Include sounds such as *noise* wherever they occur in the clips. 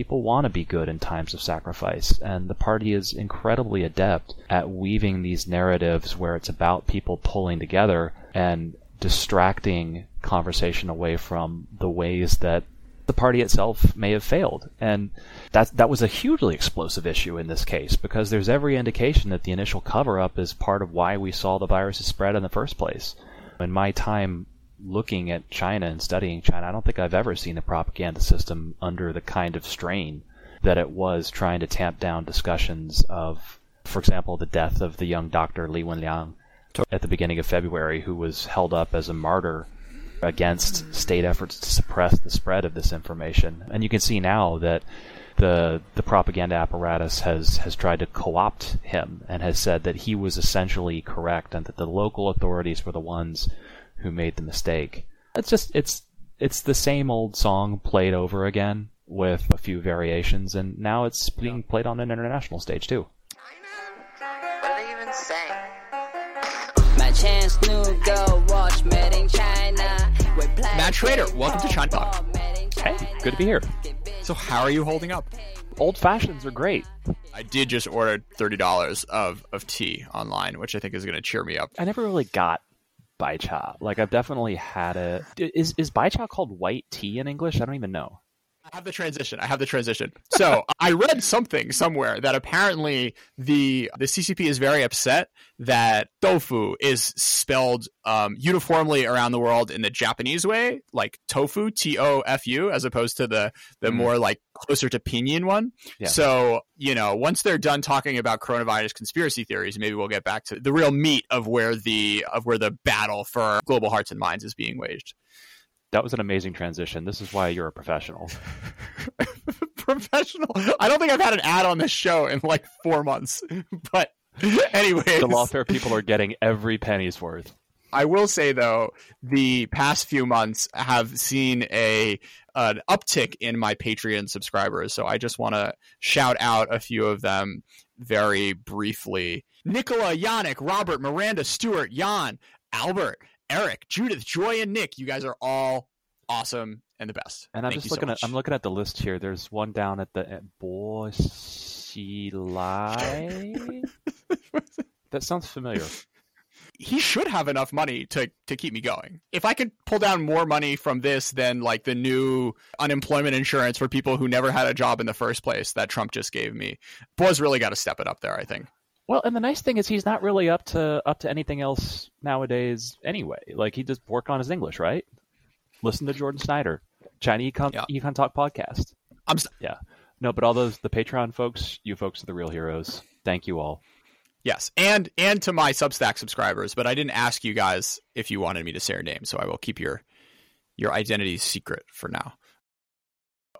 People want to be good in times of sacrifice, and the party is incredibly adept at weaving these narratives where it's about people pulling together and distracting conversation away from the ways that the party itself may have failed. And that that was a hugely explosive issue in this case because there's every indication that the initial cover up is part of why we saw the virus spread in the first place. In my time looking at China and studying China, I don't think I've ever seen the propaganda system under the kind of strain that it was trying to tamp down discussions of, for example, the death of the young doctor Li Wenliang at the beginning of February, who was held up as a martyr against state efforts to suppress the spread of this information. And you can see now that the the propaganda apparatus has has tried to co-opt him and has said that he was essentially correct and that the local authorities were the ones who made the mistake. It's just it's it's the same old song played over again with a few variations and now it's being played on an international stage too. What are they even saying? My chance to go watch Made in China. Matt Schrader, welcome to China Talk. football, Made in Hey, good to be here. So how are you holding up? Old fashions are great. I did just order thirty dollars of of tea online, which I think is going to cheer me up. I never really got baicha. Like I've definitely had it. Is is baicha called white tea in English? I don't even know. I have the transition. I have the transition. So *laughs* I read something somewhere that apparently the the CCP is very upset that tofu is spelled um, uniformly around the world in the Japanese way, like tofu, T O F U, as opposed to the the Mm. more like closer to pinyin one. Yeah. So you know, once they're done talking about coronavirus conspiracy theories, maybe we'll get back to the real meat of where the of where the battle for global hearts and minds is being waged. That was an amazing transition. This is why you're a professional. *laughs* professional. I don't think I've had an ad on this show in like four months. *laughs* But anyway, the lawfare people are getting every penny's worth. I will say though, the past few months have seen a an uptick in my Patreon subscribers. So I just want to shout out a few of them very briefly. Nicola, Yannick, Robert, Miranda, Stewart, Jan, Albert, Eric, Judith, Joy, and Nick. You guys are all awesome and the best. And I'm Thank just you so looking at I'm looking at the list here. There's one down at the at Bo Xilai. *laughs* that sounds familiar. he should have enough money to to keep me going. If I could pull down more money from this than like the new unemployment insurance for people who never had a job in the first place that Trump just gave me, Bo's really got to step it up there. I think. Well, and the nice thing is he's not really up to up to anything else nowadays anyway. Like he just work on his English, right? Listen to Jordan Schneider, China Econ, Yeah. Econ Talk podcast. I'm s- Yeah. No, but all those the Patreon folks, you folks are the real heroes. Thank you all. yes, and and to my Substack subscribers, but I didn't ask you guys if you wanted me to say your name, so I will keep your your identity secret for now.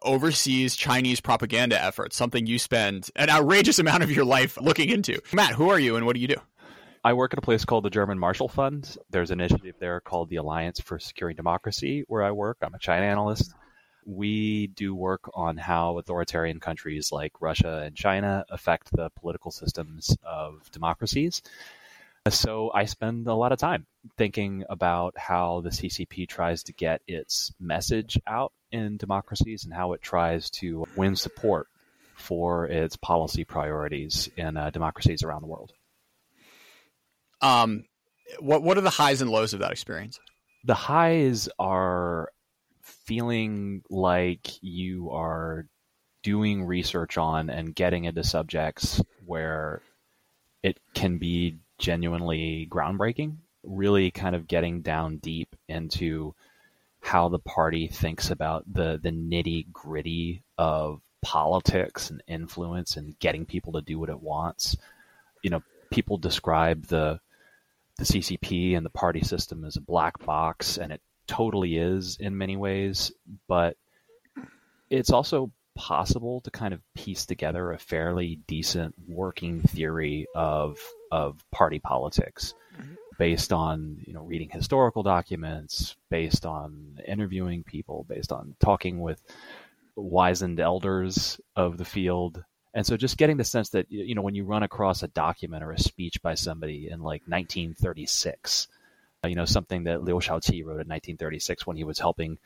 Overseas Chinese propaganda efforts, something you spend an outrageous amount of your life looking into. Matt, who are you and what do you do? I work at a place called the German Marshall Fund. There's an initiative there called the Alliance for Securing Democracy, where I work. I'm a China analyst. We do work on how authoritarian countries like Russia and China affect the political systems of democracies. So I spend a lot of time thinking about how the CCP tries to get its message out in democracies and how it tries to win support for its policy priorities in uh, democracies around the world. Um, what what are the highs and lows of that experience? the highs are feeling like you are doing research on and getting into subjects where it can be genuinely groundbreaking, really kind of getting down deep into how the party thinks about the, the nitty gritty of politics and influence and getting people to do what it wants. You know, people describe the the CCP and the party system as a black box, and it totally is in many ways, but it's also possible to kind of piece together a fairly decent working theory of of party politics mm-hmm. Based on you know reading historical documents based on interviewing people based on talking with wizened elders of the field and so just getting the sense that you know when you run across a document or a speech by somebody in like 1936 uh, you know something that Liu Shaoqi wrote in 1936 when he was helping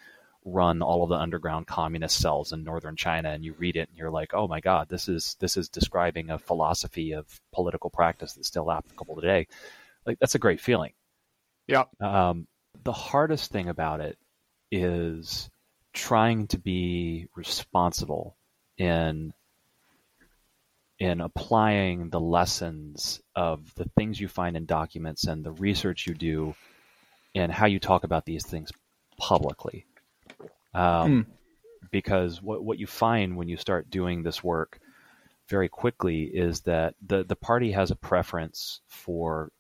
run all of the underground communist cells in northern China, and you read it and you're like, oh my god, this is this is describing a philosophy of political practice that's still applicable today. Like that's a great feeling. Yeah. Um, the hardest thing about it is trying to be responsible in in applying the lessons of the things you find in documents and the research you do and how you talk about these things publicly. Um, Because what, what you find when you start doing this work very quickly is that the, the party has a preference for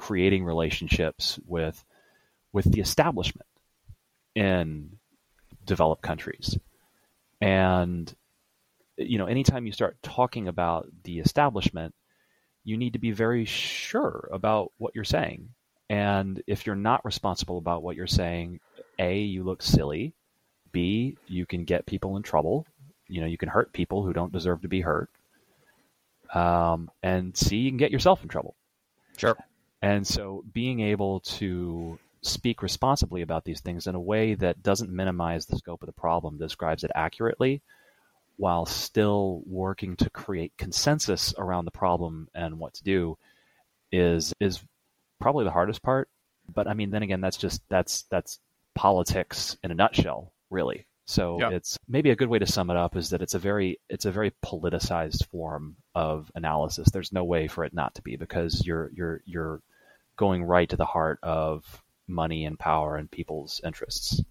creating relationships with with the establishment in developed countries. And you know, anytime you start talking about the establishment, you need to be very sure about what you're saying. And if you're not responsible about what you're saying, A, you look silly. B, you can get people in trouble. You know, you can hurt people who don't deserve to be hurt. Um, and C, you can get yourself in trouble. Sure. And so being able to speak responsibly about these things in a way that doesn't minimize the scope of the problem, describes it accurately, while still working to create consensus around the problem and what to do is is probably the hardest part. But I mean then again that's just that's that's politics in a nutshell, really. So Yeah. it's maybe a good way to sum it up is that it's a very it's a very politicized form of analysis. There's no way for it not to be because you're you're you're going right to the heart of money and power and people's interests.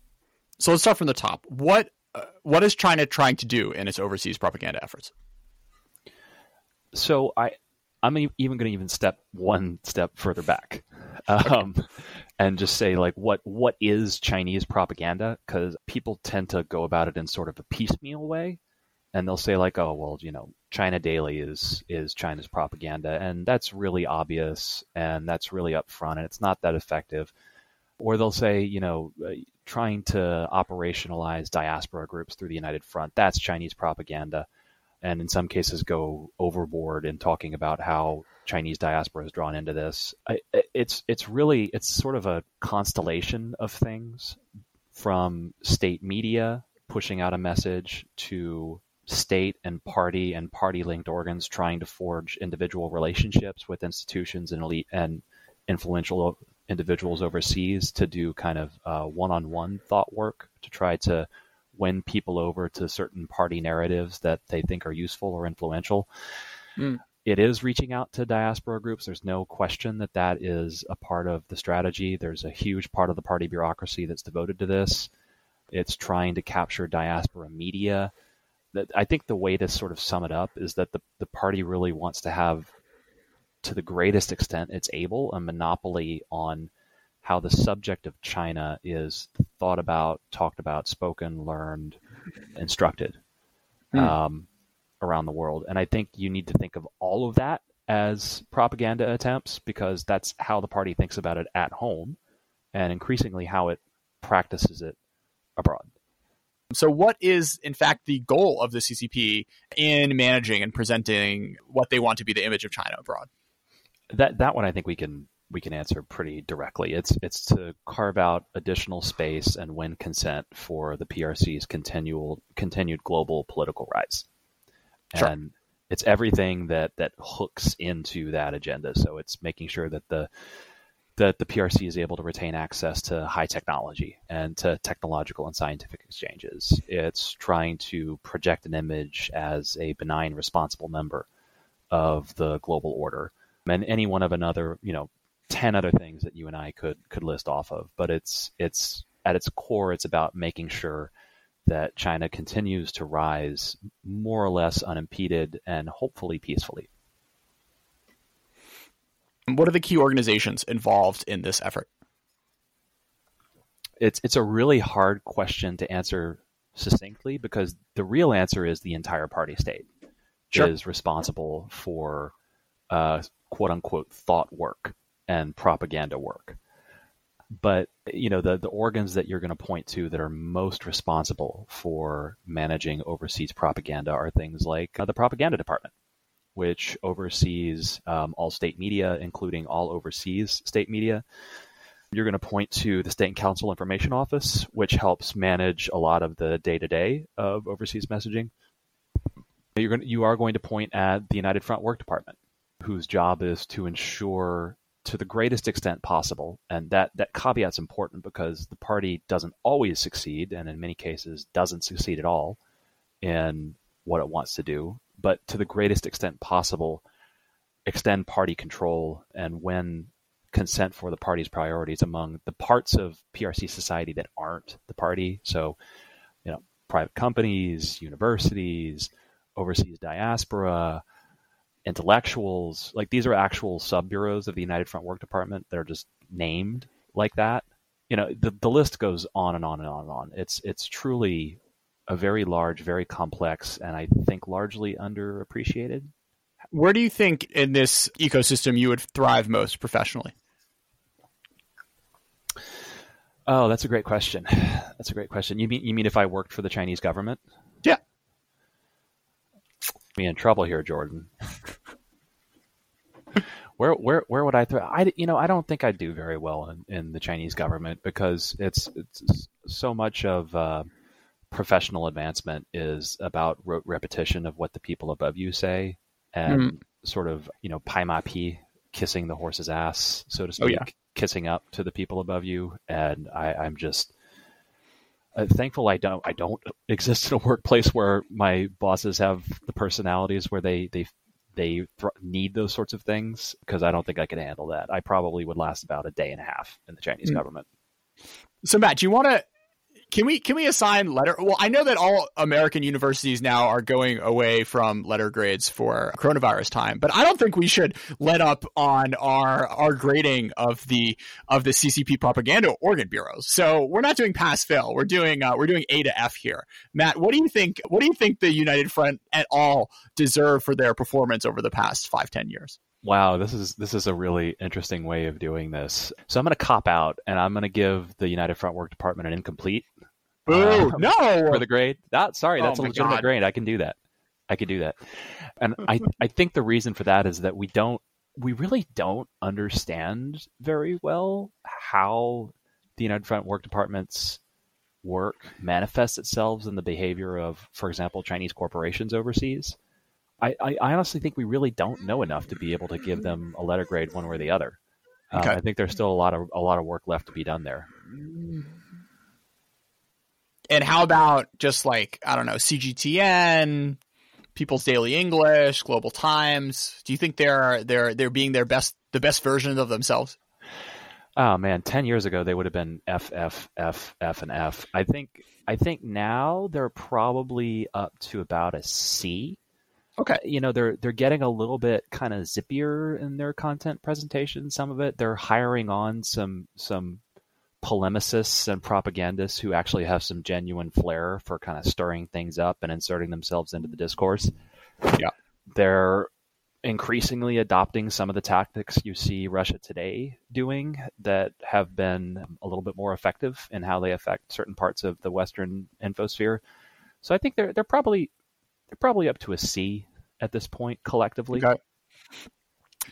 So let's start from the top. What uh, what is China trying to do in its overseas propaganda efforts? So I I'm even going to even step one step further back, um, and just say like what what is Chinese propaganda? Because people tend to go about it in sort of a piecemeal way, and they'll say like, oh well, you know, China Daily is is China's propaganda, and that's really obvious, and that's really upfront, and it's not that effective. Or they'll say, you know, uh, trying to operationalize diaspora groups through the United Front, that's Chinese propaganda and in some cases go overboard in talking about how Chinese diaspora is drawn into this. It's it's really it's sort of a constellation of things from state media pushing out a message to state and party and party linked organs trying to forge individual relationships with institutions and elite and influential individuals overseas to do kind of uh, one-on-one thought work to try to win people over to certain party narratives that they think are useful or influential. Mm. It is reaching out to diaspora groups. There's no question that that is a part of the strategy. There's a huge part of the party bureaucracy that's devoted to this. It's trying to capture diaspora media. That I think the way to sort of sum it up is that the, the party really wants to have, to the greatest extent it's able, a monopoly on how the subject of China is thought about, talked about, spoken, learned, instructed Hmm. um, around the world. And I think you need to think of all of that as propaganda attempts because that's how the party thinks about it at home and increasingly how it practices it abroad. So, what is in fact the goal of the CCP in managing and presenting what they want to be the image of China abroad? That that one I think we can we can answer pretty directly. It's it's to carve out additional space and win consent for the PRC's continual continued global political rise. Sure. And it's everything that that hooks into that agenda. So it's making sure that the that the PRC is able to retain access to high technology and to technological and scientific exchanges. It's trying to project an image as a benign, responsible member of the global order, and any one of another, you know, ten other things that you and I could could list off of. But it's it's at its core, it's about making sure that China continues to rise more or less unimpeded and hopefully peacefully. What are the key organizations involved in this effort? It's it's a really hard question to answer succinctly because the real answer is the entire party state Sure. is responsible for uh, quote unquote thought work and propaganda work. But you know the the organs that you're going to point to that are most responsible for managing overseas propaganda are things like uh, the propaganda department, which oversees um, all state media, including all overseas state media. You're going to point to the State and Council Information Office, which helps manage a lot of the day to day of overseas messaging. You're going to, you are going to point at the United Front Work Department, whose job is to ensure to the greatest extent possible, and that, that caveat's important because the party doesn't always succeed, and in many cases doesn't succeed at all in what it wants to do, but to the greatest extent possible, extend party control and when consent for the party's priorities among the parts of PRC society that aren't the party. So, you know, private companies, universities, overseas diaspora, intellectuals, like these are actual sub bureaus of the United Front Work Department that are just named like that. You know, the, the list goes on and on and on and on. It's it's truly a very large, very complex, and I think largely underappreciated. Where do you think in this ecosystem you would thrive most professionally? Oh, that's a great question. That's a great question. You mean you mean if I worked for the Chinese government? Yeah. Be in trouble here, Jordan. *laughs* where where where would I thrive? I you know I don't think I'd do very well in, in the Chinese government because it's it's so much of uh, professional advancement is about rote repetition of what the people above you say and mm. sort of you know pai ma pi kissing the horse's ass so to speak oh, yeah. kissing up to the people above you and I, i'm just uh, thankful i don't i don't *laughs* exist in a workplace where my bosses have the personalities where they they they th- need those sorts of things because i don't think i could handle that i probably would last about a day and a half in the chinese mm. government so matt do you want to can we can we assign letter? Well, I know that all American universities now are going away from letter grades for coronavirus time, but I don't think we should let up on our our grading of the of the CCP propaganda organ bureaus. So we're not doing pass fail. We're doing uh, we're doing A to F here. Matt, what do you think? What do you think the United Front at all deserve for their performance over the past five ten years? Wow, this is this is a really interesting way of doing this. So I'm going to cop out, and I'm going to give the United Front Work Department an incomplete. Boo! Uh, no, *laughs* for the grade. That sorry, that's oh a legitimate God. grade. I can do that. I can do that. And I I think the reason for that is that we don't we really don't understand very well how the United Front Work Department's work manifests itself in the behavior of, for example, Chinese corporations overseas. I, I, honestly think we really don't know enough to be able to give them a letter grade one way or the other. Um, okay. I think there's still a lot of a lot of work left to be done there. And how about just like I don't know CGTN, People's Daily English, Global Times? Do you think they're they're they're being their best the best version of themselves? Oh man, ten years ago they would have been F F F F and F. I think I think now they're probably up to about a C Okay. You know, they're they're getting a little bit kind of zippier in their content presentation. Some of it, they're hiring on some some polemicists and propagandists who actually have some genuine flair for kind of stirring things up and inserting themselves into the discourse. Yeah. They're increasingly adopting some of the tactics you see Russia Today doing that have been a little bit more effective in how they affect certain parts of the Western infosphere. So I think they're they're probably they're probably up to a C at this point collectively. Okay.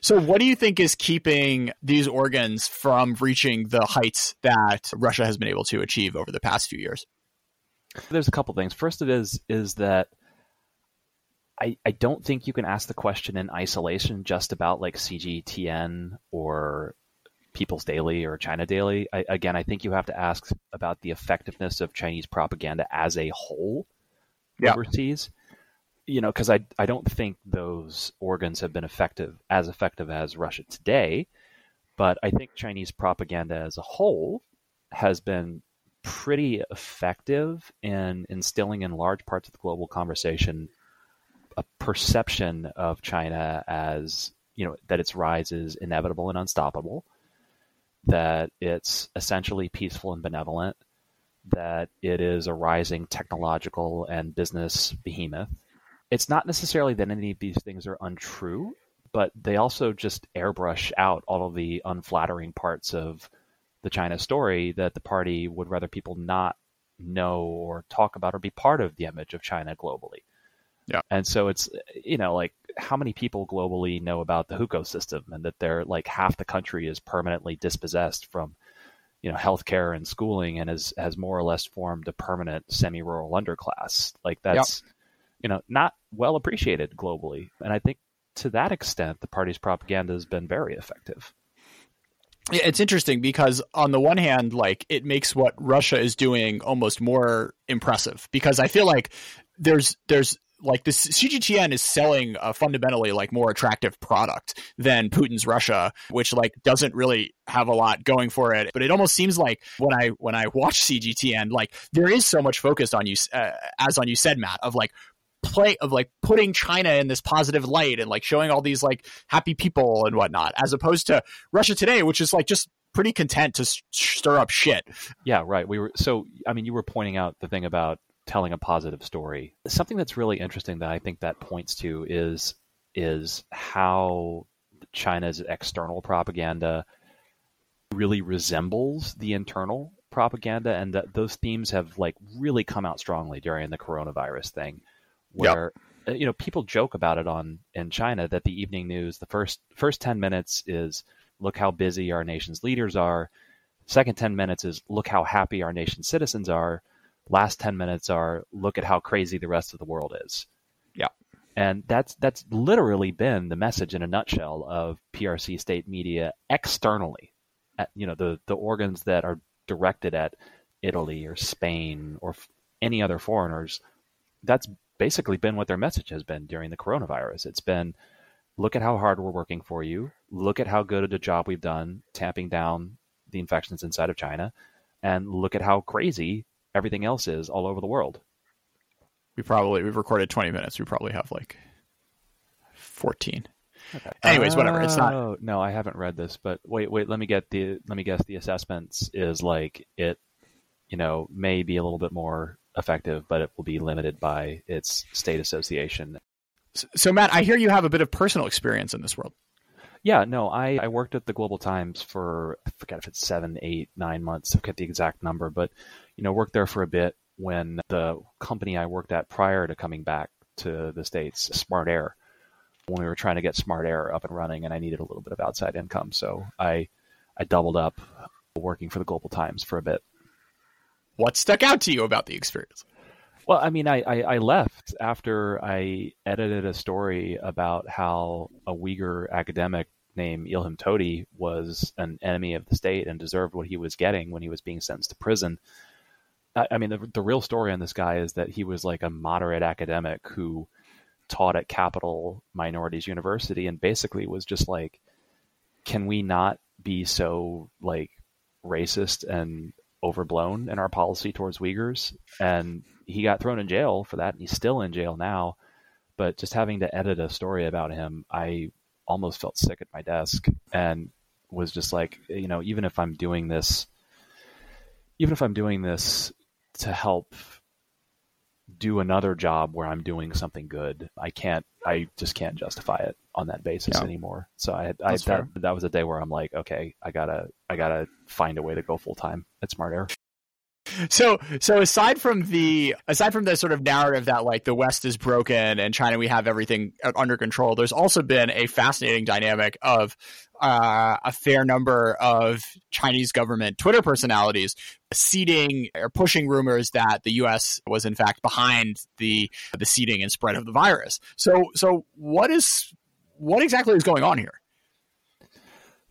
So, what do you think is keeping these organs from reaching the heights that Russia has been able to achieve over the past few years? There's a couple things. First, it is is that I I don't think you can ask the question in isolation just about like CGTN or People's Daily or China Daily. I, again, I think you have to ask about the effectiveness of Chinese propaganda as a whole yeah. overseas you know, because I I don't think those organs have been effective as effective as Russia today, but I think Chinese propaganda as a whole has been pretty effective in instilling in large parts of the global conversation a perception of China as you know that its rise is inevitable and unstoppable, that it's essentially peaceful and benevolent, that it is a rising technological and business behemoth it's not necessarily that any of these things are untrue, but they also just airbrush out all of the unflattering parts of the China story that the party would rather people not know or talk about or be part of the image of China globally. Yeah. And so it's you know like how many people globally know about the Hukou system and that they're like half the country is permanently dispossessed from you know healthcare and schooling and has has more or less formed a permanent semi-rural underclass like that's you know not well appreciated globally and i think to that extent the party's propaganda has been very effective it's interesting because on the one hand, like it makes what Russia is doing almost more impressive because I feel like there's there's like this CGTN is selling a fundamentally like more attractive product than Putin's Russia, which like doesn't really have a lot going for it. But it almost seems like when I when I watch CGTN, like there is so much focused on you, uh, as on you said, Matt, of like play of like putting China in this positive light and like showing all these like happy people and whatnot, as opposed to Russia Today, which is like just pretty content to s- stir up shit. Yeah, right. We were so I mean you were pointing out the thing about telling a positive story. Something that's really interesting that I think that points to is is how China's external propaganda really resembles the internal propaganda and that those themes have like really come out strongly during the coronavirus thing where uh, you know people joke about it on in China that the evening news the first first 10 minutes is look how busy our nation's leaders are. Second 10 minutes is look how happy our nation's citizens are. Last 10 minutes are look at how crazy the rest of the world is. Yeah. and that's that's literally been the message in a nutshell of PRC state media externally. At, you know the the organs that are directed at Italy or Spain or f- any other foreigners that's basically been what their message has been during the coronavirus it's been look at how hard we're working for you look at how good a job we've done tamping down the infections inside of China and look at how crazy everything else is all over the world. We probably we've recorded twenty minutes. We probably have like fourteen. Okay. Anyways, whatever. It's not. Oh, No, I haven't read this, but wait, wait. Let me get the. Let me guess. The assessments is like it. You know, may be a little bit more effective, but it will be limited by its state association. So Matt, I hear you have a bit of personal experience in this world. Yeah, no, I, I worked at the Global Times for I forget if it's seven, eight, nine months. I forget the exact number, but you know, worked there for a bit when the company I worked at prior to coming back to the states, Smart Air, when we were trying to get Smart Air up and running, and I needed a little bit of outside income, so I I doubled up working for the Global Times for a bit. What stuck out to you about the experience? Well, I mean, I, I, I left after I edited a story about how a Uyghur academic named Ilham Tohti was an enemy of the state and deserved what he was getting when he was being sentenced to prison. I, I mean, the, the real story on this guy is that he was like a moderate academic who taught at Capital Minorities University and basically was just like, can we not be so like racist and overblown in our policy towards Uyghurs? And he got thrown in jail for that, and he's still in jail now. But just having to edit a story about him, I almost felt sick at my desk and was just like, you know, even if I'm doing this, even if I'm doing this to help do another job where I'm doing something good, I can't, I just can't justify it on that basis Yeah. anymore. So I, I that, that was a day where I'm like, okay, I gotta, I gotta find a way to go full time at Smart Air. So, so aside from the aside from the sort of narrative that like the West is broken and China we have everything under control, there's also been a fascinating dynamic of uh, a fair number of Chinese government Twitter personalities seeding or pushing rumors that the U.S. was in fact behind the the seeding and spread of the virus. So, so what is what exactly is going on here?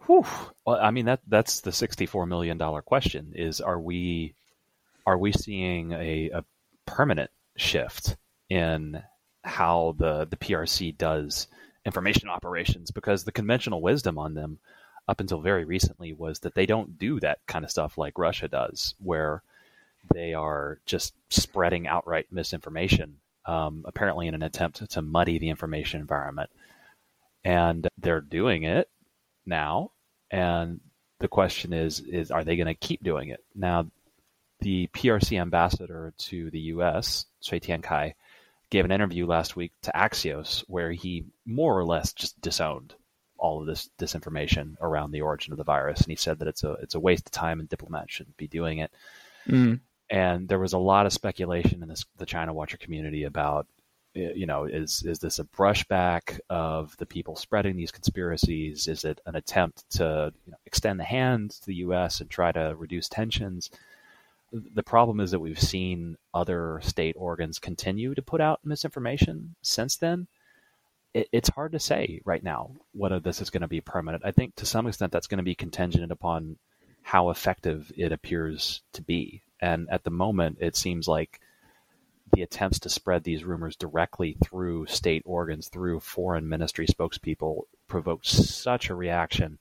Whew. Well, I mean that that's the sixty-four million dollar question: is are we are we seeing a, a permanent shift in how the the PRC does information operations? Because the conventional wisdom on them up until very recently was that they don't do that kind of stuff like Russia does, where they are just spreading outright misinformation, um, apparently in an attempt to muddy the information environment. And they're doing it now, and the question is: is are they going to keep doing it? Now, the PRC ambassador to the U.S., Cui Tiankai, gave an interview last week to Axios where he more or less just disowned all of this disinformation around the origin of the virus, and he said that it's a it's a waste of time and diplomats shouldn't be doing it. Mm. And there was a lot of speculation in this, the China Watcher community about you know, is is this a brushback of the people spreading these conspiracies? Is it an attempt to you know, extend the hand to the U.S. and try to reduce tensions? The problem is that we've seen other state organs continue to put out misinformation since then. It, it's hard to say right now whether this is going to be permanent. I think to some extent that's going to be contingent upon how effective it appears to be. And at the moment, it seems like the attempts to spread these rumors directly through state organs, through foreign ministry spokespeople, provoked such a reaction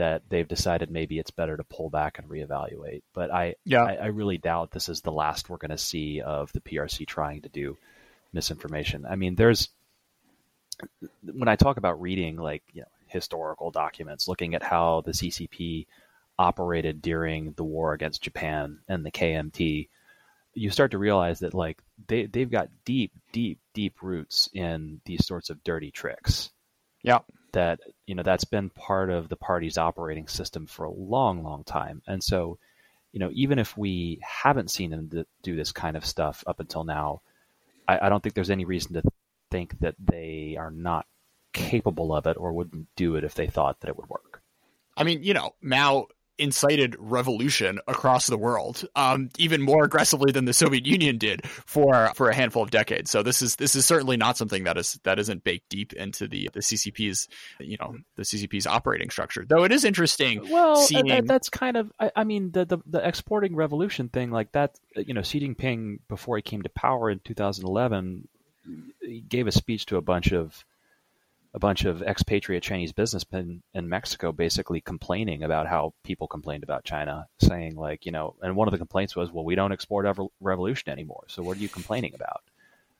that they've decided maybe it's better to pull back and reevaluate. But I, Yeah. I, I really doubt this is the last we're going to see of the PRC trying to do misinformation. I mean, there's when I talk about reading like you know historical documents, looking at how the CCP operated during the war against Japan and the KMT, you start to realize that like they they've got deep, deep, deep roots in these sorts of dirty tricks. Yeah. That you know that's been part of the party's operating system for a long, long time, and so you know even if we haven't seen them do this kind of stuff up until now, I, I don't think there's any reason to think that they are not capable of it or wouldn't do it if they thought that it would work. I mean, you know, Mao incited revolution across the world, um, even more aggressively than the Soviet Union did for for a handful of decades. So this is this is certainly not something that is that isn't baked deep into the the CCP's you know the CCP's operating structure. Though it is interesting. Well, seeing... that, that's kind of. I, I mean, the, the the exporting revolution thing, like that. You know, Xi Jinping before he came to power in 2011, he gave a speech to a bunch of a bunch of expatriate Chinese businessmen in Mexico, basically complaining about how people complained about China, saying like, you know, and one of the complaints was, well, we don't export revolution anymore, so what are you complaining about?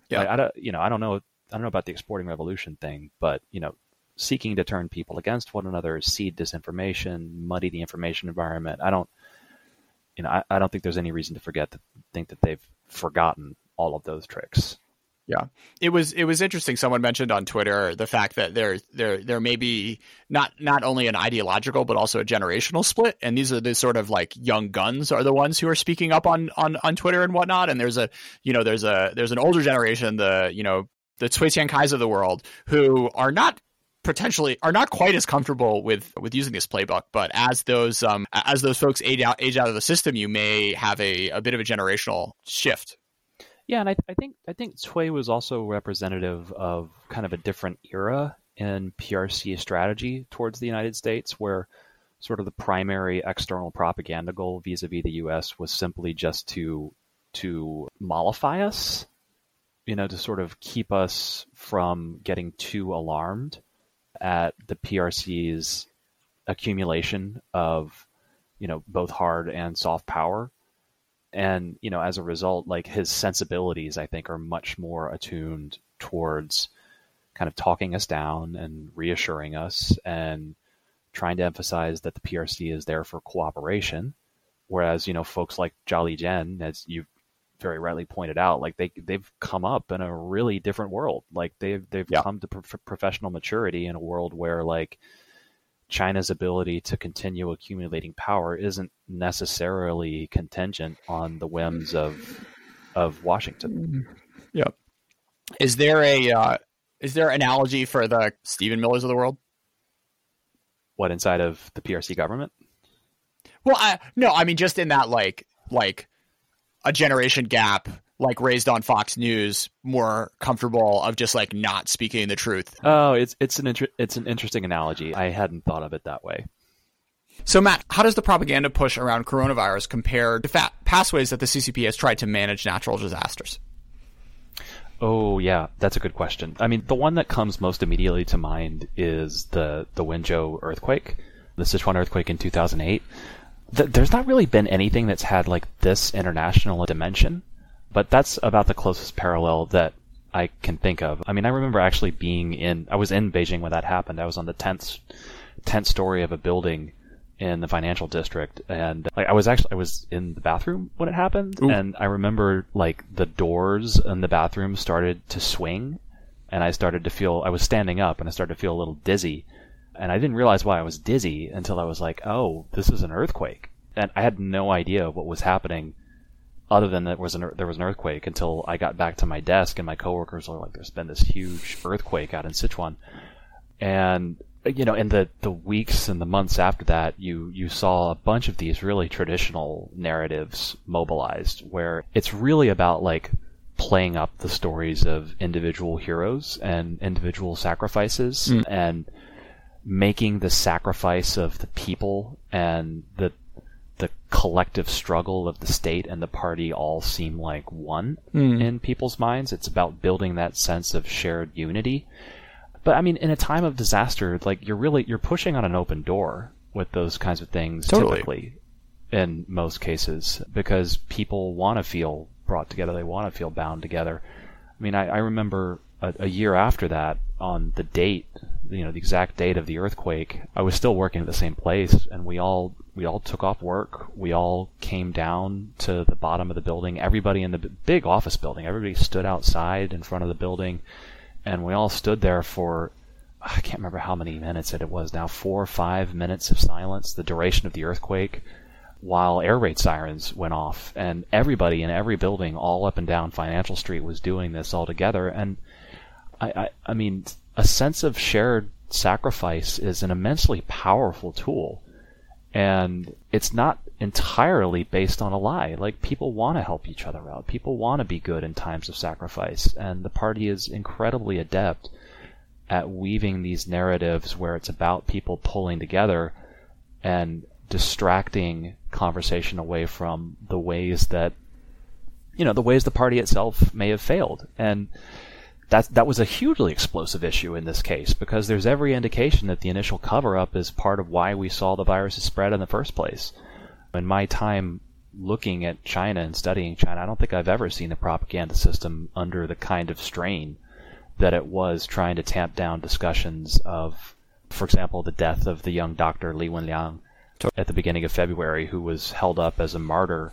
Yeah. Like, I don't, you know, I don't know, I don't know about the exporting revolution thing, but you know, seeking to turn people against one another, seed disinformation, muddy the information environment. I don't, you know, I, I don't think there's any reason to forget to think that they've forgotten all of those tricks. Yeah, it was it was interesting. Someone mentioned on Twitter the fact that there there there may be not not only an ideological but also a generational split, and these are the sort of like young guns are the ones who are speaking up on on on Twitter and whatnot. And there's a you know there's a there's an older generation, the you know the Cui Tiankais of the world, who are not potentially are not quite as comfortable with with using this playbook but as those um as those folks age out age out of the system you may have a, a bit of a generational shift Yeah, and I, I think I think Cui was also representative of kind of a different era in PRC strategy towards the United States, where sort of the primary external propaganda goal vis-a-vis the U.S. was simply just to to mollify us, you know, to sort of keep us from getting too alarmed at the PRC's accumulation of, you know, both hard and soft power and you know as a result like his sensibilities i think are much more attuned towards kind of talking us down and reassuring us and trying to emphasize that the prc is there for cooperation whereas you know folks like Zhao Lijian as you very rightly pointed out like they they've come up in a really different world like they've they've Yeah. come to pro- professional maturity in a world where like China's ability to continue accumulating power isn't necessarily contingent on the whims of of Washington. Yeah. Is there a uh, is there an analogy for the Stephen Millers of the world? What inside of the PRC government? Well, I, no, I mean just in that like like a generation gap, like raised on Fox News, more comfortable of just like not speaking the truth. Oh, it's it's an inter- it's an interesting analogy. I hadn't thought of it that way. So, Matt, how does the propaganda push around coronavirus compare to fa- past ways that the CCP has tried to manage natural disasters? Oh yeah, that's a good question. I mean, the one that comes most immediately to mind is the the Wenchuan earthquake, the Sichuan earthquake in 2008. Th- there's not really been anything that's had like this international dimension, but that's about the closest parallel that I can think of. I mean, I remember actually being in I was in Beijing when that happened. I was on the 10th 10th story of a building in the financial district and like I was actually I was in the bathroom when it happened Ooh. and I remember like the doors in the bathroom started to swing and I started to feel I was standing up and I started to feel a little dizzy and I didn't realize why I was dizzy until I was like oh this is an earthquake and I had no idea what was happening other than there was an there was an earthquake until I got back to my desk and my coworkers were like, "There's been this huge earthquake out in Sichuan," and you know, in the the weeks and the months after that, you you saw a bunch of these really traditional narratives mobilized, where it's really about like playing up the stories of individual heroes and individual sacrifices Mm. and making the sacrifice of the people and the the collective struggle of the state and the party all seem like one Mm. in people's minds. It's about building that sense of shared unity. But I mean, in a time of disaster, like you're really you're pushing on an open door with those kinds of things Totally. typically in most cases because people want to feel brought together. They want to feel bound together. I mean, I, I remember a, a year after that, on the date, you know, the exact date of the earthquake, I was still working at the same place, and we all we all took off work. We all came down to the bottom of the building. Everybody in the big office building, everybody stood outside in front of the building, and we all stood there for I can't remember how many minutes it was now, four or five minutes of silence, the duration of the earthquake, while air raid sirens went off. And everybody in every building, all up and down Financial Street, was doing this all together. And I, I, I mean, a sense of shared sacrifice is an immensely powerful tool. And it's not entirely based on a lie. Like, people want to help each other out. People want to be good in times of sacrifice. And the party is incredibly adept at weaving these narratives where it's about people pulling together and distracting conversation away from the ways that you know the ways the party itself may have failed and that that was a hugely explosive issue in this case because there's every indication that the initial cover up is part of why we saw the virus spread in the first place. In my time looking at China and studying China I don't think I've ever seen the propaganda system under the kind of strain that it was trying to tamp down discussions of, for example, the death of the young doctor Li Wenliang at the beginning of February, who was held up as a martyr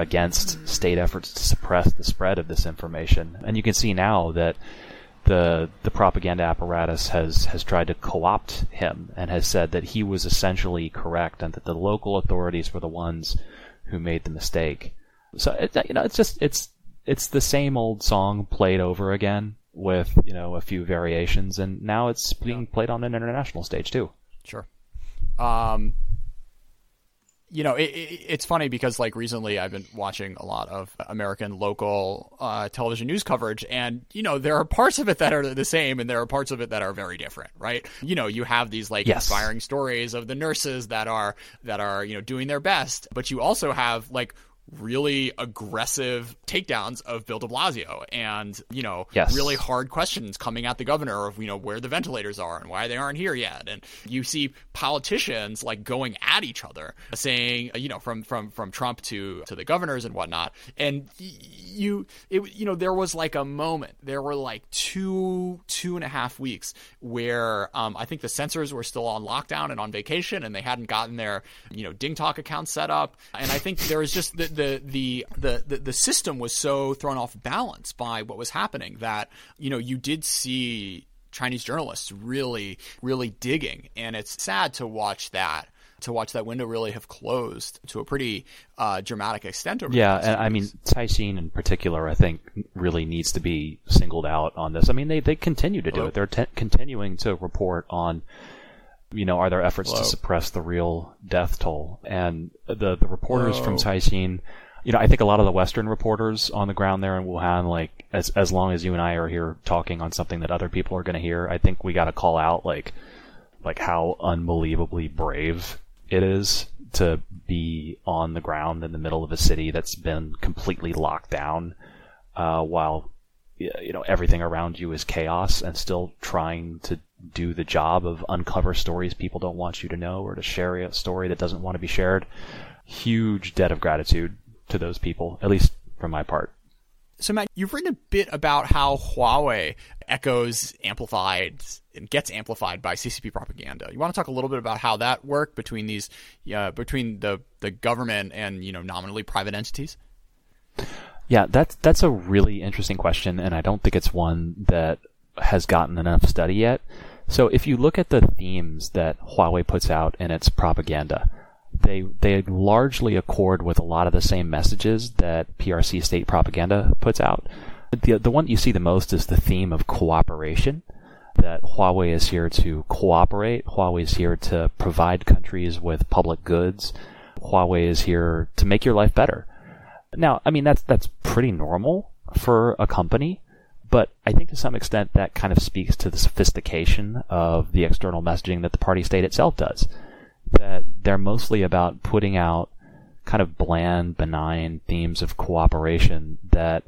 against state efforts to suppress the spread of this information. And you can see now that the the propaganda apparatus has has tried to co-opt him and has said that he was essentially correct and that the local authorities were the ones who made the mistake. So it, you know, it's just it's it's the same old song played over again with you know a few variations, and now it's being played on an international stage too. Sure. Um, you know, it, it, it's funny because like recently I've been watching a lot of American local uh, television news coverage, and you know there are parts of it that are the same, and there are parts of it that are very different, right? You know, you have these like Yes. inspiring stories of the nurses that are that are you know doing their best, but you also have like really aggressive takedowns of Bill de Blasio and, you know, Yes. really hard questions coming at the governor of, you know, where the ventilators are and why they aren't here yet. And you see politicians like going at each other, saying, you know, from from from Trump to to the governors and whatnot. And you, it, you know, there was like a moment. There were like two two and a half weeks where um, I think the censors were still on lockdown and on vacation, and they hadn't gotten their, you know, Ding Talk accounts set up. And I think there was just the the the the the, the system was so thrown off balance by what was happening that you know you did see Chinese journalists really really digging, and it's sad to watch that. To watch that window really have closed to a pretty uh, dramatic extent over Yeah, and I mean, weeks. Caixin in particular, I think, really needs to be singled out on this. I mean, they, they continue to do Hello? it. They're continuing to report on, you know, are there efforts Hello? to suppress the real death toll? And the, the reporters from Hello? Tai you know, I think a lot of the Western reporters on the ground there in Wuhan, like, as, as long as you and I are here talking on something that other people are going to hear, I think we got to call out, like, like how unbelievably brave it is to be on the ground in the middle of a city that's been completely locked down, uh, while you know everything around you is chaos, and still trying to do the job of uncover stories people don't want you to know, or to share a story that doesn't want to be shared. Huge debt of gratitude to those people, at least from my part. So, Matt, you've written a bit about how Huawei echoes amplified and gets amplified by CCP propaganda. You want to talk a little bit about how that worked between these, uh, between the the government and you know nominally private entities? Yeah, that's that's a really interesting question, and I don't think it's one that has gotten enough study yet. So if you look at the themes that Huawei puts out in its propaganda, they they largely accord with a lot of the same messages that PRC state propaganda puts out. The the one you see the most is the theme of cooperation. That Huawei is here to cooperate. Huawei is here to provide countries with public goods. Huawei is here to make your life better. Now, I mean that's that's pretty normal for a company, but I think to some extent that kind of speaks to the sophistication of the external messaging that the party state itself does. That they're mostly about putting out kind of bland, benign themes of cooperation that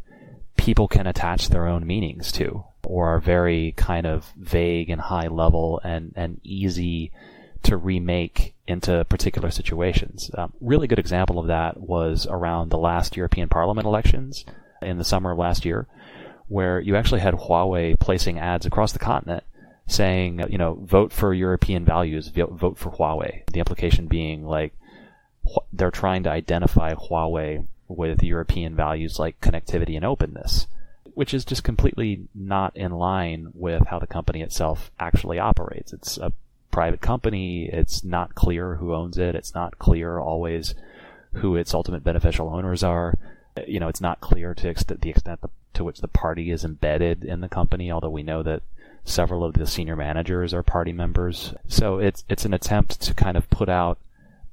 people can attach their own meanings to, or are very kind of vague and high level and, and easy to remake into particular situations. Um, really good example of that was around the last European Parliament elections in the summer of last year, where you actually had Huawei placing ads across the continent saying, you know, vote for European values, vote for Huawei. The implication being like they're trying to identify Huawei with European values like connectivity and openness, which is just completely not in line with how the company itself actually operates. It's a private company. It's not clear who owns it. It's not clear always who its ultimate beneficial owners are. You know, it's not clear to the extent to which the party is embedded in the company, although we know that several of the senior managers are party members. So it's it's an attempt to kind of put out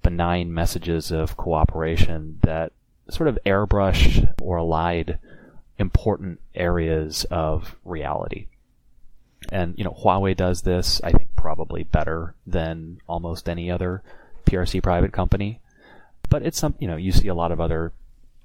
benign messages of cooperation that sort of airbrush or elide important areas of reality. And, you know, Huawei does this, I think, probably better than almost any other PRC private company. But it's some, you know, you see a lot of other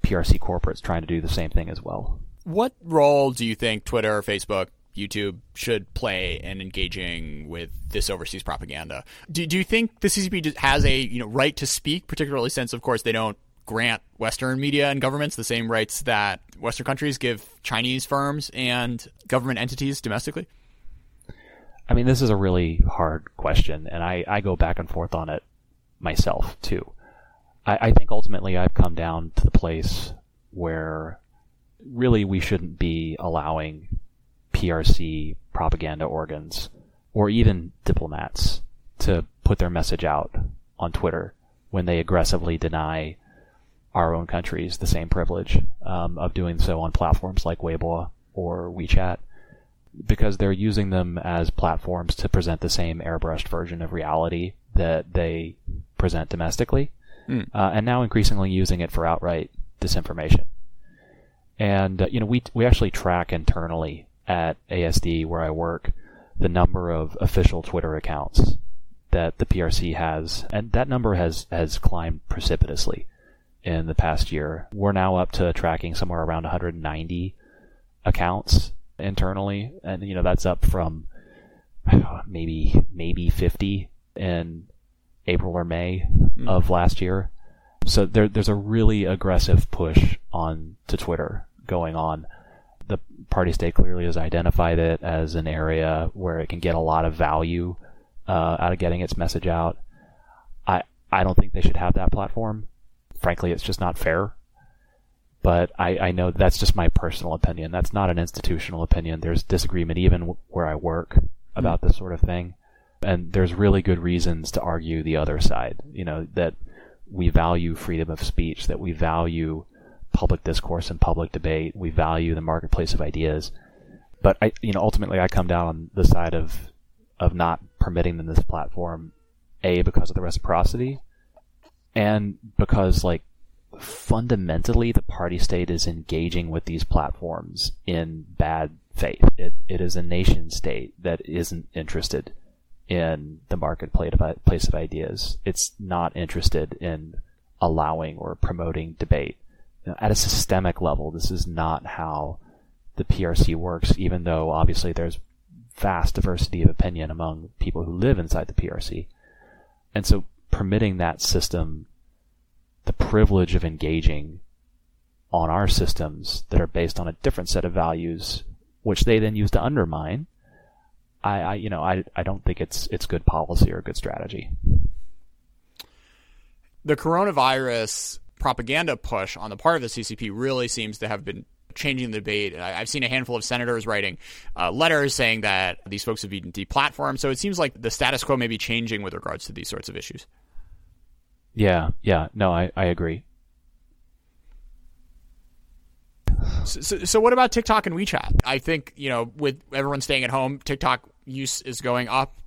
PRC corporates trying to do the same thing as well. What role do you think Twitter, Facebook, YouTube should play in engaging with this overseas propaganda? Do, do you think the CCP has a you know right to speak, particularly since, of course, they don't grant Western media and governments the same rights that Western countries give Chinese firms and government entities domestically? I mean, this is a really hard question, and I, I go back and forth on it myself, too. I, I think ultimately I've come down to the place where really we shouldn't be allowing PRC propaganda organs or even diplomats to put their message out on Twitter when they aggressively deny our own countries the same privilege um, of doing so on platforms like Weibo or WeChat because they're using them as platforms to present the same airbrushed version of reality that they present domestically, mm. uh, and now increasingly using it for outright disinformation. And uh, you know, we we actually track internally at ASD where I work the number of official Twitter accounts that the PRC has, and that number has has climbed precipitously in the past year. We're now up to tracking somewhere around 190 accounts internally, and you know that's up from *sighs* maybe maybe 50 in April or May mm. of last year. So there, there's a really aggressive push on to Twitter going on. The party state clearly has identified it as an area where it can get a lot of value uh, out of getting its message out. I I don't think they should have that platform. Frankly, it's just not fair but I, I know that's just my personal opinion. That's not an institutional opinion. There's disagreement even where I work about mm this sort of thing. And there's really good reasons to argue the other side. You know, that we value freedom of speech, that we value public discourse and public debate. We value the marketplace of ideas. But I, you know, ultimately I come down on the side of, of not permitting them this platform, A, because of the reciprocity, and because like fundamentally the party state is engaging with these platforms in bad faith. It, it is a nation state that isn't interested in the marketplace of ideas. It's not interested in allowing or promoting debate. You know, at a systemic level, this is not how the PRC works, even though obviously there's vast diversity of opinion among people who live inside the PRC. And so permitting that system the privilege of engaging on our systems that are based on a different set of values, which they then use to undermine, I, I you know, I, I don't think it's it's good policy or good strategy. The coronavirus propaganda push on the part of the CCP really seems to have been changing the debate. I've seen a handful of senators writing uh, letters saying that these folks have been deplatformed. So it seems like the status quo may be changing with regards to these sorts of issues. Yeah, yeah, no, I, I agree. So, so, so what about TikTok and WeChat? I think you know, with everyone staying at home, TikTok use is going up.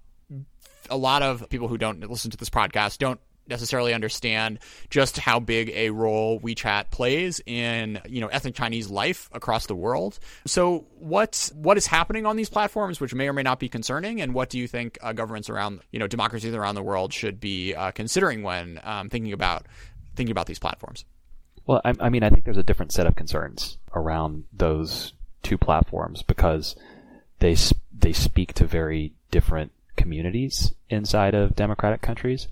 A lot of people who don't listen to this podcast don't necessarily understand just how big a role WeChat plays in you know ethnic Chinese life across the world. So what what is happening on these platforms, which may or may not be concerning, and what do you think uh, governments around you know democracies around the world should be uh, considering when um, thinking about thinking about these platforms? Well, I, I mean, I think there's a different set of concerns around those two platforms because they they speak to very different communities inside of democratic countries.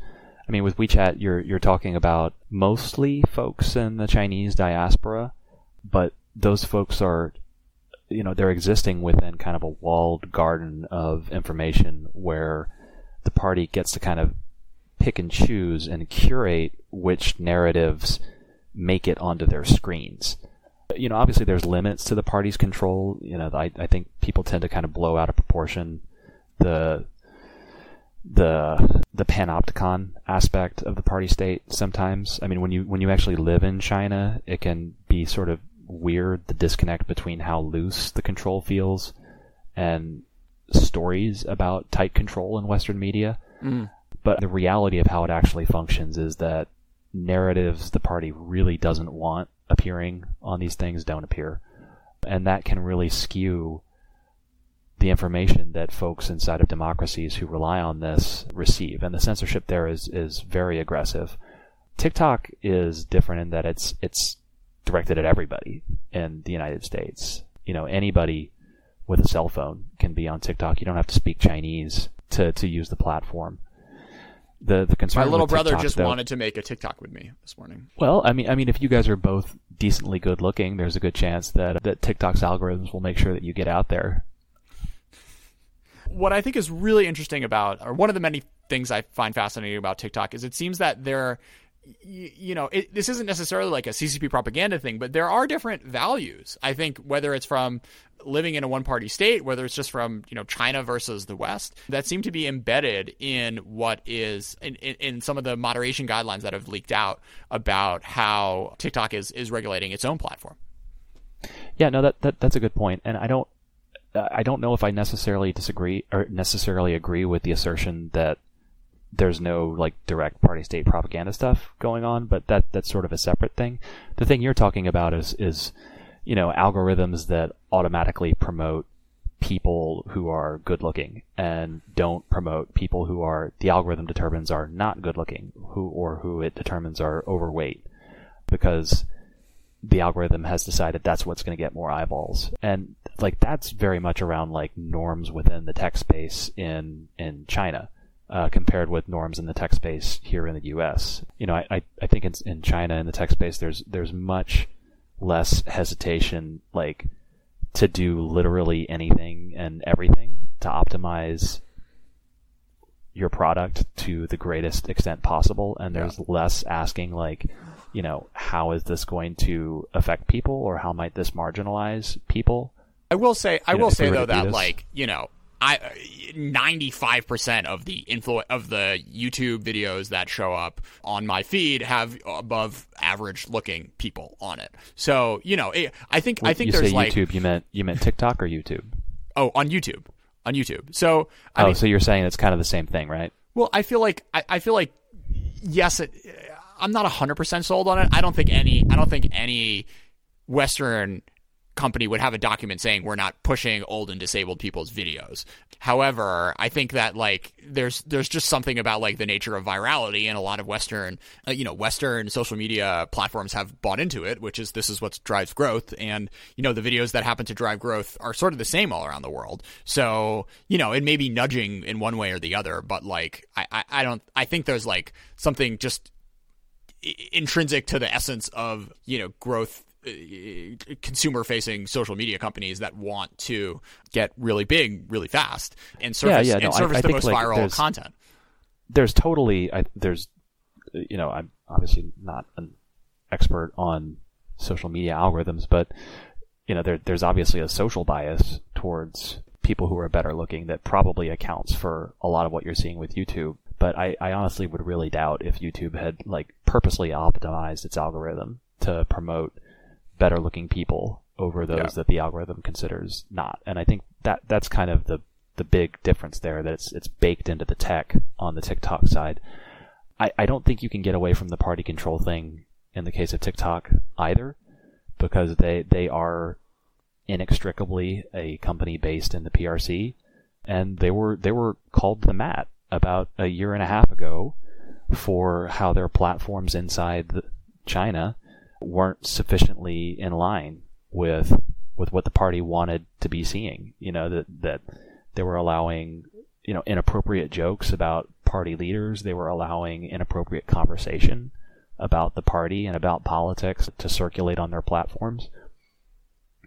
I mean, with WeChat, you're you're talking about mostly folks in the Chinese diaspora, but those folks are, you know, they're existing within kind of a walled garden of information where the party gets to kind of pick and choose and curate which narratives make it onto their screens. You know, obviously there's limits to the party's control. You know, I, I think people tend to kind of blow out of proportion the the the panopticon aspect of the party state sometimes. I mean, when you when you actually live in China, it can be sort of weird the disconnect between how loose the control feels and stories about tight control in Western media. Mm. But the reality of how it actually functions is that narratives the party really doesn't want appearing on these things don't appear. And that can really skew the information that folks inside of democracies who rely on this receive. And the censorship there is, is very aggressive. TikTok is different in that it's, it's directed at everybody in the United States. You know, anybody with a cell phone can be on TikTok. You don't have to speak Chinese to, to use the platform. The, the concern My little brother TikTok, just though- wanted to make a TikTok with me this morning. well, I mean, I mean, if you guys are both decently good looking, there's a good chance that that TikTok's algorithms will make sure that you get out there. what I think is really interesting about, or one of the many things I find fascinating about TikTok is it seems that there, y- you know, it, this isn't necessarily like a CCP propaganda thing, but there are different values. I think whether it's from living in a one party state, whether it's just from, you know, China versus the West, that seem to be embedded in what is, in, in, in some of the moderation guidelines that have leaked out about how TikTok is, is regulating its own platform. Yeah, no, that, that that's a good point, and I don't, I don't know if I necessarily disagree or necessarily agree with the assertion that there's no like direct party state propaganda stuff going on, but that that's sort of a separate thing. The thing you're talking about is is you know algorithms that automatically promote people who are good looking and don't promote people who are the algorithm determines are not good looking who or who it determines are overweight because the algorithm has decided that's what's going to get more eyeballs and like that's very much around like norms within the tech space in in China uh, compared with norms in the tech space here in the U.S. You know, I I, I think in, in China in the tech space there's there's much less hesitation like to do literally anything and everything to optimize your product to the greatest extent possible. And there's less asking like you know how is this going to affect people or how might this marginalize people? I will say, I You know, will say though that this- like you know, I ninety five percent of the influ- of the YouTube videos that show up on my feed have above average looking people on it. So you know, it, I think I think you there's say like YouTube you meant you meant TikTok or YouTube oh on YouTube on YouTube. So I oh mean, so you're saying it's kind of the same thing right well, I feel like I, I feel like yes, it, I'm not hundred percent sold on it. I don't think any I don't think any Western company would have a document saying we're not pushing old and disabled people's videos. However, I think that like there's there's just something about like the nature of virality and a lot of western uh, you know western social media platforms have bought into it, which is this is what drives growth and you know the videos that happen to drive growth are sort of the same all around the world. So, you know, it may be nudging in one way or the other, but like I I, I don't I think there's like something just intrinsic to the essence of you know growth Uh, consumer facing social media companies that want to get really big really fast and surface, yeah, no, and I- I the most like, viral there's- content there's totally I, there's you know I'm obviously not an expert on social media algorithms, but you know there there's obviously a social bias towards people who are better looking that probably accounts for a lot of what you're seeing with YouTube. But I, I honestly would really doubt if YouTube had like purposely optimized its algorithm to promote better looking people over those Yeah. that the algorithm considers not. And I think that that's kind of the the big difference there that it's it's baked into the tech on the TikTok side. I, I don't think you can get away from the party control thing in the case of TikTok either, because they they are inextricably a company based in the PRC, and they were they were called the mat about a year and a half ago for how their platforms inside China weren't sufficiently in line with with what the party wanted to be seeing. You know that that they were allowing you know inappropriate jokes about party leaders. They were allowing inappropriate conversation about the party and about politics to circulate on their platforms.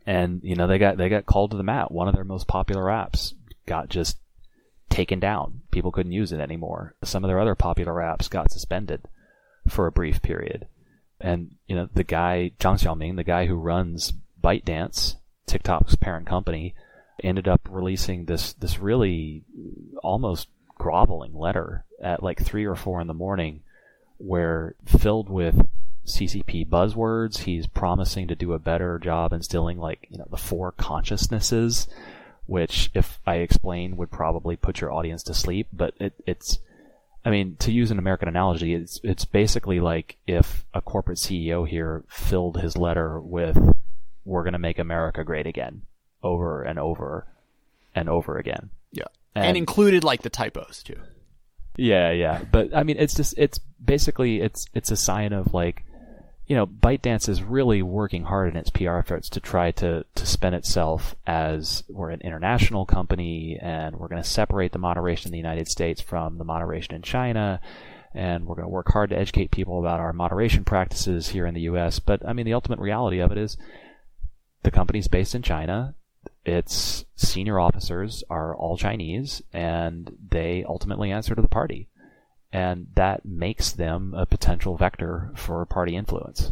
And you know they got they got called to the mat. One of their most popular apps got just taken down. People couldn't use it anymore. Some of their other popular apps got suspended for a brief period. And you know the guy Zhang Xiaoming, the guy who runs ByteDance, TikTok's parent company, ended up releasing this this really almost groveling letter at like three or four in the morning, where filled with CCP buzzwords. He's promising to do a better job instilling like you know the four consciousnesses, which if I explain would probably put your audience to sleep. But it, it's I mean, to use an American analogy, it's it's basically like if a corporate CEO here filled his letter with "We're going to make America great again" over and over and over again. Yeah. And, included like the typos too. yeah, yeah. But I mean, it's just it's basically it's it's a sign of like you know, ByteDance is really working hard in its PR efforts to try to, to spin itself as we're an international company and we're going to separate the moderation in the United States from the moderation in China. And we're going to work hard to educate people about our moderation practices here in the U.S. But I mean, the ultimate reality of it is the company's based in China. Its senior officers are all Chinese and they ultimately answer to the party and that makes them a potential vector for party influence.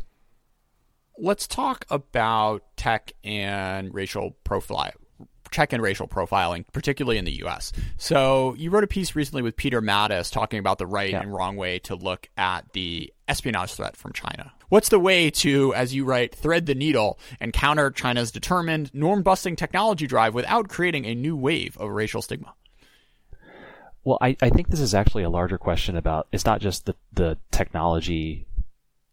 Let's talk about tech and racial profile. Tech and racial profiling, particularly in the U.S. So, you wrote a piece recently with Peter Mattis talking about the right Yeah. and wrong way to look at the espionage threat from China. What's the way to, as you write, thread the needle and counter China's determined norm busting technology drive without creating a new wave of racial stigma? Well, I, I think this is actually a larger question about it's not just the, the technology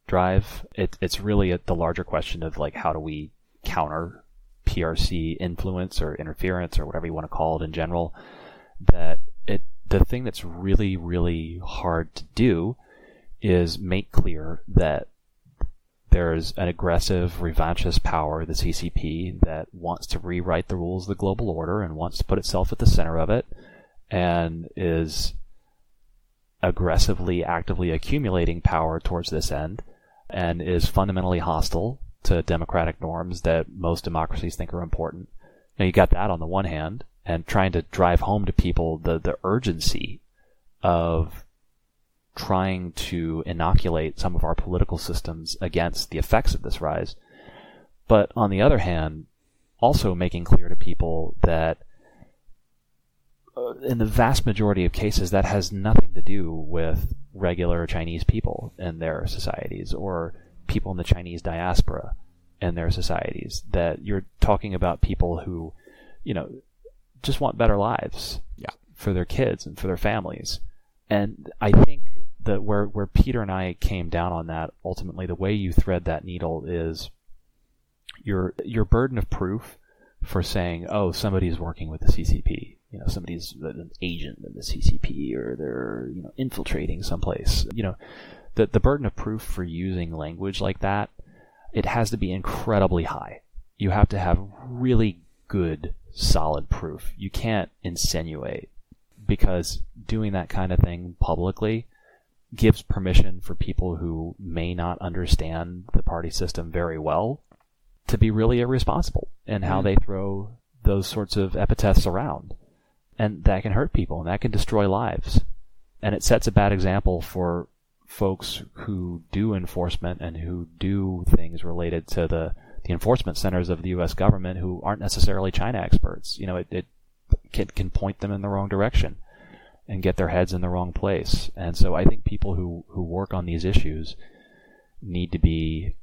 drive. It, it's really a, the larger question of like how do we counter PRC influence or interference or whatever you want to call it in general. That it the thing that's really really hard to do is make clear that there's an aggressive, revanchist power, the CCP, that wants to rewrite the rules of the global order and wants to put itself at the center of it and is aggressively, actively accumulating power towards this end and is fundamentally hostile to democratic norms that most democracies think are important. Now you got that on the one hand, and trying to drive home to people the, the urgency of trying to inoculate some of our political systems against the effects of this rise. But on the other hand, also making clear to people that uh, in the vast majority of cases, that has nothing to do with regular Chinese people and their societies or people in the Chinese diaspora and their societies. That you're talking about people who, you know, just want better lives Yeah. for their kids and for their families. And I think that where, where Peter and I came down on that, ultimately, the way you thread that needle is your, your burden of proof for saying, oh, somebody's working with the CCP. You know, somebody's an agent in the CCP or they're, you know, infiltrating someplace. You know, the, the burden of proof for using language like that, it has to be incredibly high. You have to have really good, solid proof. You can't insinuate because doing that kind of thing publicly gives permission for people who may not understand the party system very well to be really irresponsible in how Mm. they throw those sorts of epithets around. And that can hurt people and that can destroy lives. And it sets a bad example for folks who do enforcement and who do things related to the, the enforcement centers of the U.S. government who aren't necessarily China experts. You know, it, it can, can point them in the wrong direction. and get their heads in the wrong place. And so I think people who, who work on these issues need to be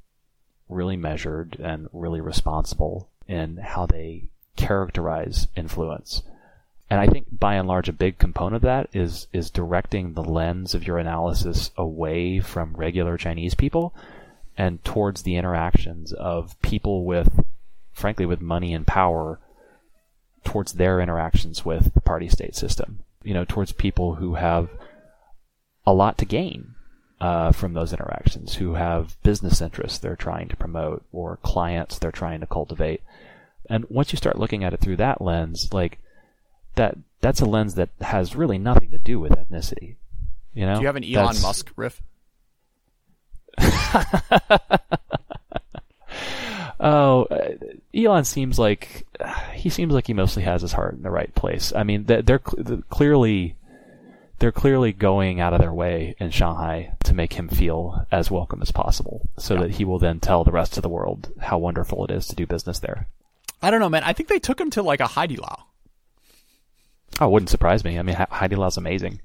really measured and really responsible in how they characterize influence. And I think by and large a big component of that is is directing the lens of your analysis away from regular Chinese people and towards the interactions of people with frankly with money and power towards their interactions with the party state system. You know, towards people who have a lot to gain uh, from those interactions, who have business interests they're trying to promote or clients they're trying to cultivate. And once you start looking at it through that lens, like that, that's a lens that has really nothing to do with ethnicity. You know, Do you have an Elon That's- Musk riff? *laughs* Oh, uh, Elon seems like he seems like he mostly has his heart in the right place. I mean, they're, they're clearly they're clearly going out of their way in Shanghai to make him feel as welcome as possible, so that he will then tell the rest of the world how wonderful it is to do business there. I don't know, man. I think they took him to like a Haidilao. Oh, it wouldn't surprise me. I mean, Haidilao's amazing.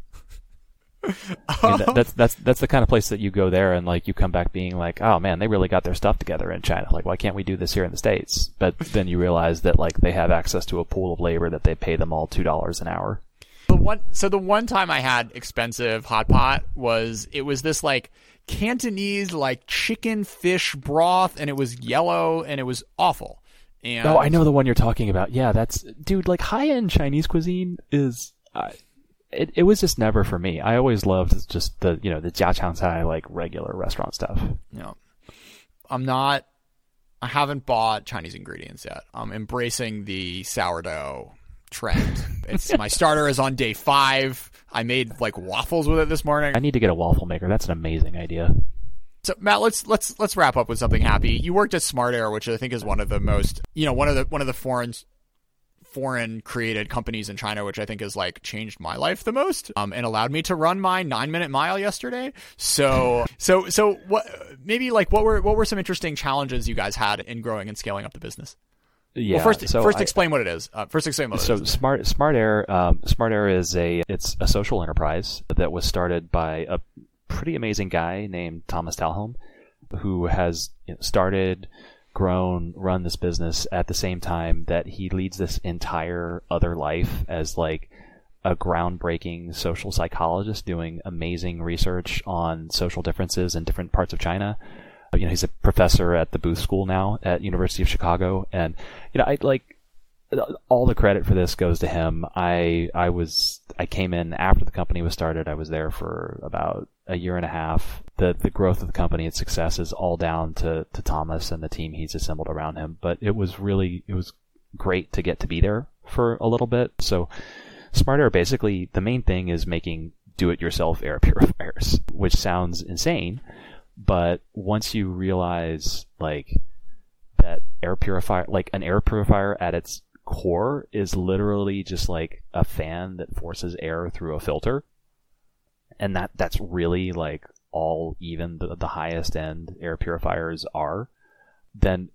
I mean, that, *laughs* that's that's that's the kind of place that you go there and like you come back being like, oh man, they really got their stuff together in China. Like, why can't we do this here in the states? But then you realize that like they have access to a pool of labor that they pay them all two dollars an hour. The one, so the one time I had expensive hot pot was it was this like Cantonese like chicken fish broth, and it was yellow and it was awful. And Oh, I know the one you're talking about. Yeah, that's dude. Like high end Chinese cuisine is. Uh, it, it was just never for me. I always loved just the you know the jiachang cai like regular restaurant stuff. know, I'm not. I haven't bought Chinese ingredients yet. I'm embracing the sourdough trend. It's my starter is on day five. I made like waffles with it this morning. I need to get a waffle maker. That's an amazing idea. So Matt, let's let's let's wrap up with something happy. You worked at Smart Air, which I think is one of the most you know one of the one of the foreign foreign created companies in China, which I think has like changed my life the most, um, and allowed me to run my nine minute mile yesterday. So so so what maybe like what were what were some interesting challenges you guys had in growing and scaling up the business? Yeah. well, first so first I- explain what it is. Uh, first explain what it so smart smart air um, smart air is a it's a social enterprise that was started by a pretty amazing guy named Thomas Talhelm who has you know, started grown run this business at the same time that he leads this entire other life as like a groundbreaking social psychologist doing amazing research on social differences in different parts of China. You know he's a professor at the Booth School now at University of Chicago. And you know I like all the credit for this goes to him. I I was I came in after the company was started. I was there for about a year and a half. The the growth of the company, its success is all down to, to Thomas and the team he's assembled around him. But it was really it was great to get to be there for a little bit. So Smart Air basically the main thing is making do it yourself air *laughs* purifiers, which sounds insane, but once you realize like that air purifier like an air purifier at its core is literally just like a fan that forces air through a filter. And that that's really like all even the, the highest end air purifiers are. Then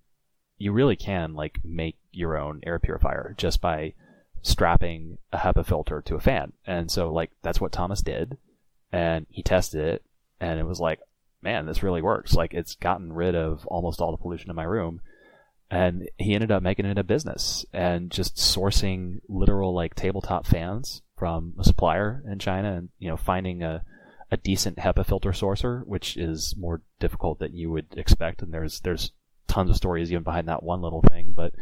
you really can like make your own air purifier just by strapping a HEPA filter to a fan. And so like that's what Thomas did. And he tested it. And it was like man this really works. Like it's gotten rid of almost all the pollution in my room and he ended up making it a business and just sourcing literal like tabletop fans from a supplier in China and you know finding a a decent HEPA filter sourcer, which is more difficult than you would expect. And there's there's tons of stories even behind that one little thing, but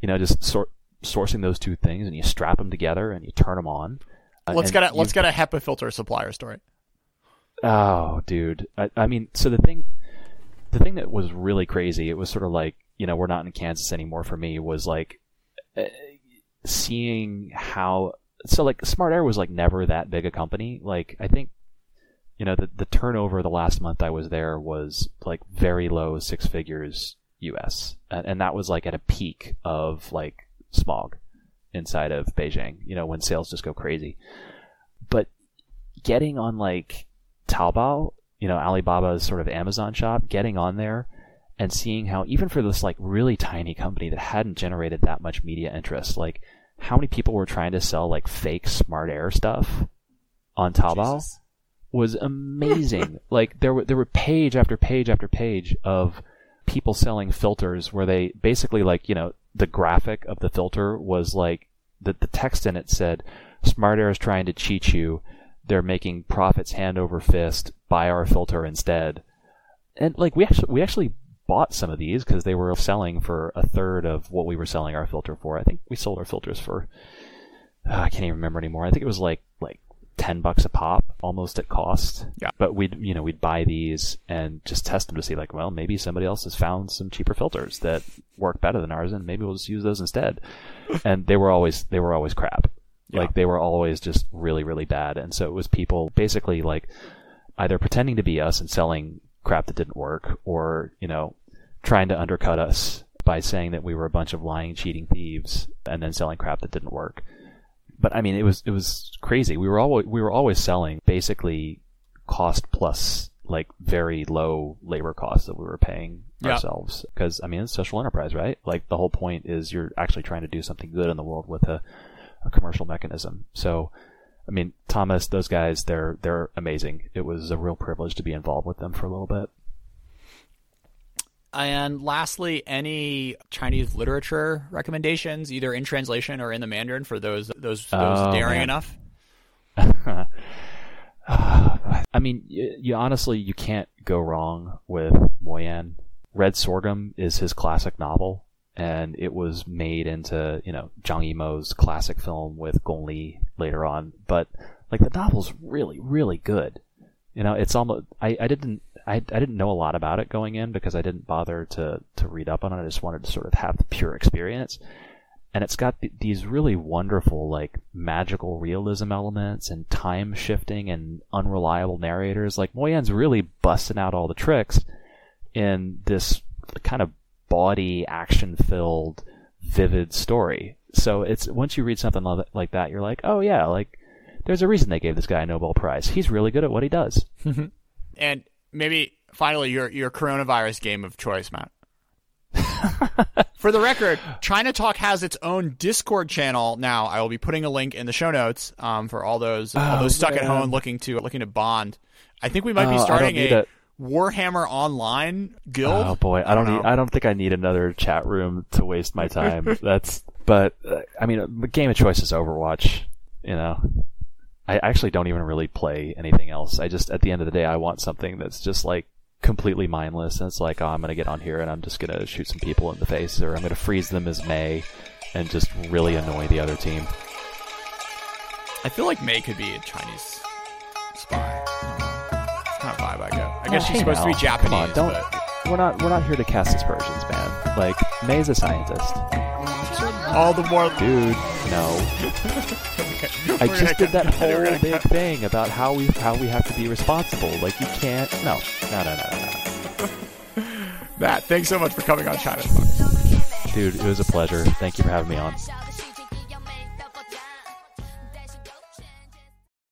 you know just sort sourcing those two things and you strap them together and you turn them on. Uh, let's get a let's get a HEPA filter supplier story. Oh, dude. I, I mean, so the thing, the thing that was really crazy, it was sort of like, you know, we're not in Kansas anymore for me, was like, uh, seeing how, so like, Smart Air was like never that big a company. Like, I think, you know, the, the turnover the last month I was there was like very low six figures US. And, and that was like at a peak of like smog inside of Beijing, you know, when sales just go crazy. But getting on like Taobao, you know, Alibaba's sort of Amazon shop, getting on there and seeing how even for this like really tiny company that hadn't generated that much media interest, like how many people were trying to sell like fake smart air stuff on Taobao Jesus. was amazing. *laughs* like there were there were page after page after page of people selling filters where they basically like you know the graphic of the filter was like the the text in it said Smart Air is trying to cheat you. They're making profits hand over fist. Buy our filter instead. And like we actually we actually bought some of these because they were selling for a third of what we were selling our filter for. I think we sold our filters for uh, I can't even remember anymore. I think it was like like ten bucks a pop, almost at cost. Yeah. But we'd you know we'd buy these and just test them to see like well maybe somebody else has found some cheaper filters that work better than ours and maybe we'll just use those instead. *laughs* and they were always they were always crap. Yeah. Like they were always just really really bad. And so it was people basically like either pretending to be us and selling crap that didn't work or you know trying to undercut us by saying that we were a bunch of lying cheating thieves and then selling crap that didn't work but I mean, it was it was crazy. We were always we were always selling basically cost plus like very low labor costs that we were paying Yeah. ourselves because I mean it's social enterprise, right? Like the whole point is you're actually trying to do something good in the world with a, a commercial mechanism. So, I mean, Thomas, those guys, they're they're amazing. It was a real privilege to be involved with them for a little bit. And lastly, any Chinese literature recommendations, either in translation or in the Mandarin, for those those those Oh, daring man. enough? *laughs* I mean, you, you honestly you can't go wrong with Mo Yan. Red Sorghum is his classic novel, and it was made into you know Zhang Yimou's classic film with Gong Li later on. But like the novel's really really good. You know, it's almost I, I didn't I, I didn't know a lot about it going in because I didn't bother to to read up on it. I just wanted to sort of have the pure experience and it's got th- these really wonderful like magical realism elements and time shifting and unreliable narrators like Mo Yan's really busting out all the tricks in this kind of bawdy action filled vivid story so it's once you read something like that you're like oh yeah like there's a reason they gave this guy a nobel prize he's really good at what he does *laughs* And maybe finally, your your coronavirus game of choice, Matt. *laughs* For the record, ChinaTalk has its own Discord channel now. I will be putting a link in the show notes um, for all those all Oh, those stuck at home looking to looking to bond. I think we might Oh, be starting need a. Warhammer Online guild. Oh boy, I don't, know. need. I don't think I need another chat room to waste my time. *laughs* That's. But uh, I mean, the game of choice is Overwatch. You know, I actually don't even really play anything else. I just, at the end of the day, I want something that's just like completely mindless. And it's like, oh, I'm gonna get on here and I'm just gonna shoot some people in the face, or I'm gonna freeze them as Mei, and just really annoy the other team. I feel like Mei could be a Chinese spy. That's kind of vibe I get. I guess Oh, she's hey supposed to be now. Japanese. Come on, don't. but We're not. We're not here to cast aspersions, man. Like Mei's a scientist, all the more. dude. No. *laughs* I just did that whole big thing about how we how we have to be responsible. Like you can't. No, no, no, no, no, Matt, thanks so much for coming on ChinaTalk. dude. It was a pleasure. Thank you for having me on.